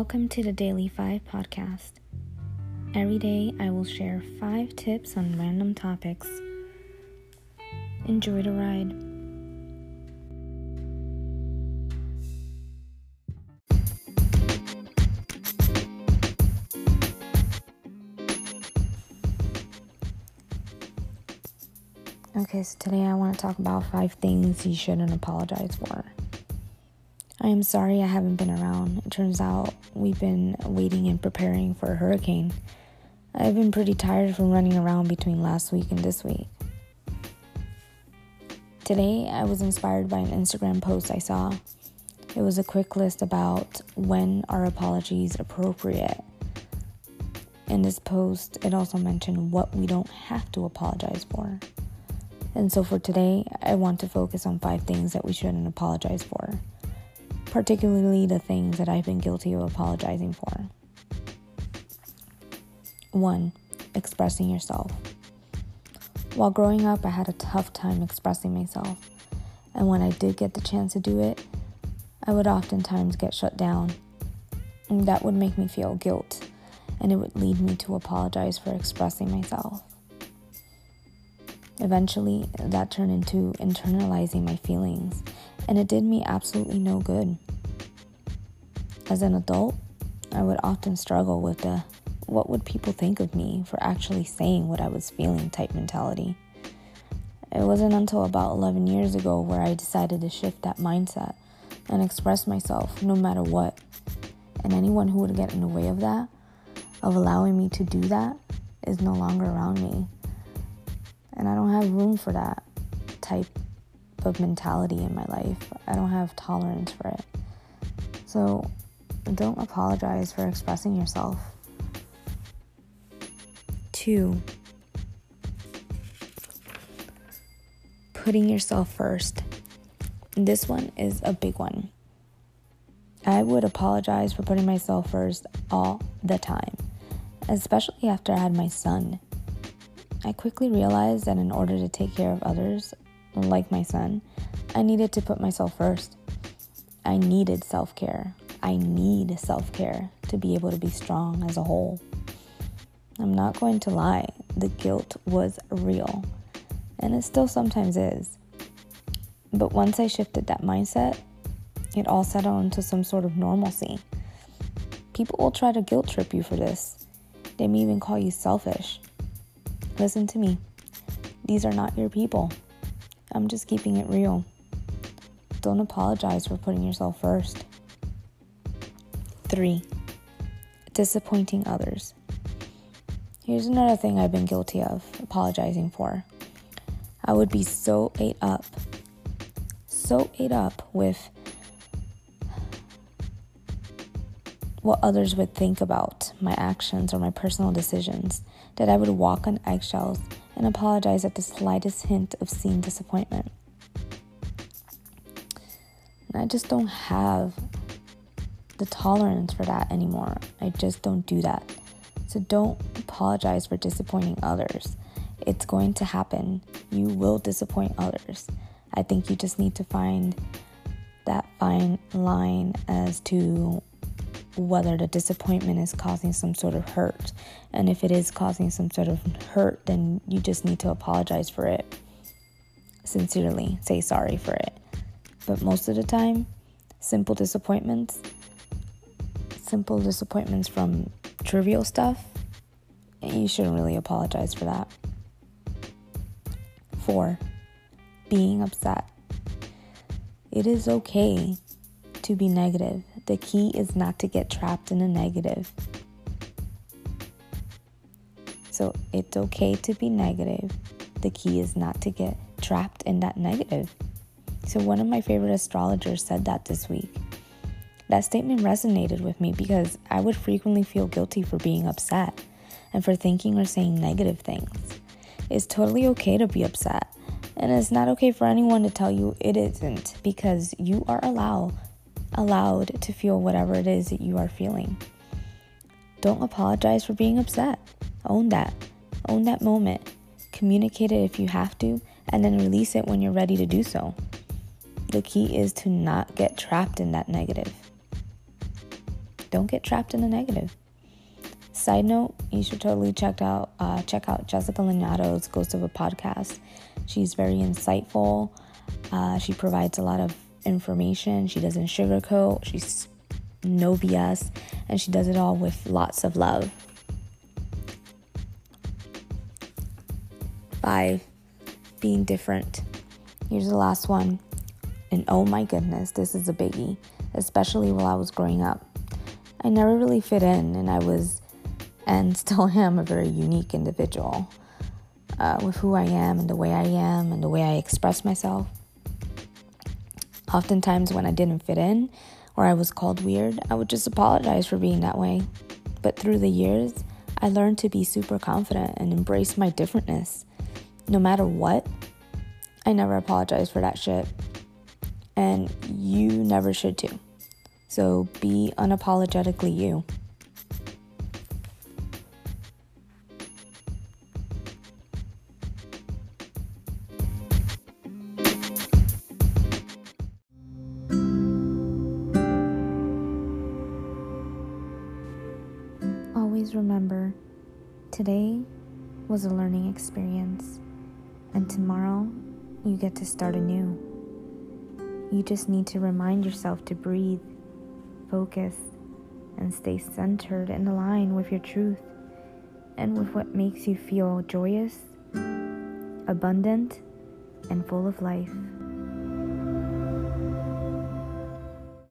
Welcome to the Daily 5 podcast. Every day I will share 5 tips on random topics. Enjoy the ride. Okay, so today I want to talk about 5 things you shouldn't apologize for. I am sorry I haven't been around. It turns out we've been waiting and preparing for a hurricane. I've been pretty tired from running around between last week and this week. Today, I was inspired by an Instagram post I saw. It was a quick list about when are apologies are appropriate. In this post, it also mentioned what we don't have to apologize for. And so for today, I want to focus on five things that we shouldn't apologize for particularly the things that I've been guilty of apologizing for. One, expressing yourself. While growing up, I had a tough time expressing myself, and when I did get the chance to do it, I would oftentimes get shut down. And that would make me feel guilt, and it would lead me to apologize for expressing myself. Eventually, that turned into internalizing my feelings and it did me absolutely no good. As an adult, I would often struggle with the what would people think of me for actually saying what I was feeling type mentality. It wasn't until about 11 years ago where I decided to shift that mindset and express myself no matter what. And anyone who would get in the way of that, of allowing me to do that, is no longer around me. And I don't have room for that type of mentality in my life. I don't have tolerance for it. So don't apologize for expressing yourself. Two, putting yourself first. This one is a big one. I would apologize for putting myself first all the time, especially after I had my son. I quickly realized that in order to take care of others, like my son, I needed to put myself first. I needed self care. I need self care to be able to be strong as a whole. I'm not going to lie, the guilt was real, and it still sometimes is. But once I shifted that mindset, it all settled into some sort of normalcy. People will try to guilt trip you for this. They may even call you selfish. Listen to me. These are not your people. I'm just keeping it real. Don't apologize for putting yourself first. 3. Disappointing others. Here's another thing I've been guilty of apologizing for. I would be so ate up, so ate up with what others would think about my actions or my personal decisions that I would walk on eggshells and apologize at the slightest hint of seen disappointment. I just don't have the tolerance for that anymore. I just don't do that. So don't apologize for disappointing others. It's going to happen. You will disappoint others. I think you just need to find that fine line as to whether the disappointment is causing some sort of hurt. And if it is causing some sort of hurt, then you just need to apologize for it. Sincerely, say sorry for it. But most of the time, simple disappointments, simple disappointments from trivial stuff, you shouldn't really apologize for that. Four, being upset. It is okay to be negative. The key is not to get trapped in a negative. So it's okay to be negative. The key is not to get trapped in that negative. So, one of my favorite astrologers said that this week. That statement resonated with me because I would frequently feel guilty for being upset and for thinking or saying negative things. It's totally okay to be upset, and it's not okay for anyone to tell you it isn't because you are allowed allowed to feel whatever it is that you are feeling. Don't apologize for being upset. Own that. Own that moment. Communicate it if you have to, and then release it when you're ready to do so. The key is to not get trapped in that negative. don't get trapped in the negative. Side note, you should totally check out uh, check out Jessica Lanyadoo's Ghost of a Podcast. She's very insightful. Uh, she provides a lot of information. She doesn't sugarcoat. She's no BS, and she does it all with lots of love. Five, being different. Here's the last one. And oh my goodness, this is a biggie, especially while I was growing up. I never really fit in, and I was, and still am, a very unique individual uh, with who I am and the way I am and the way I express myself. Oftentimes, when I didn't fit in or I was called weird, I would just apologize for being that way. But through the years, I learned to be super confident and embrace my differentness. No matter what, I never apologize for that shit. And you never should too. So be unapologetically you. Always remember today was a learning experience, and tomorrow you get to start anew. You just need to remind yourself to breathe, focus, and stay centered and aligned with your truth and with what makes you feel joyous, abundant, and full of life.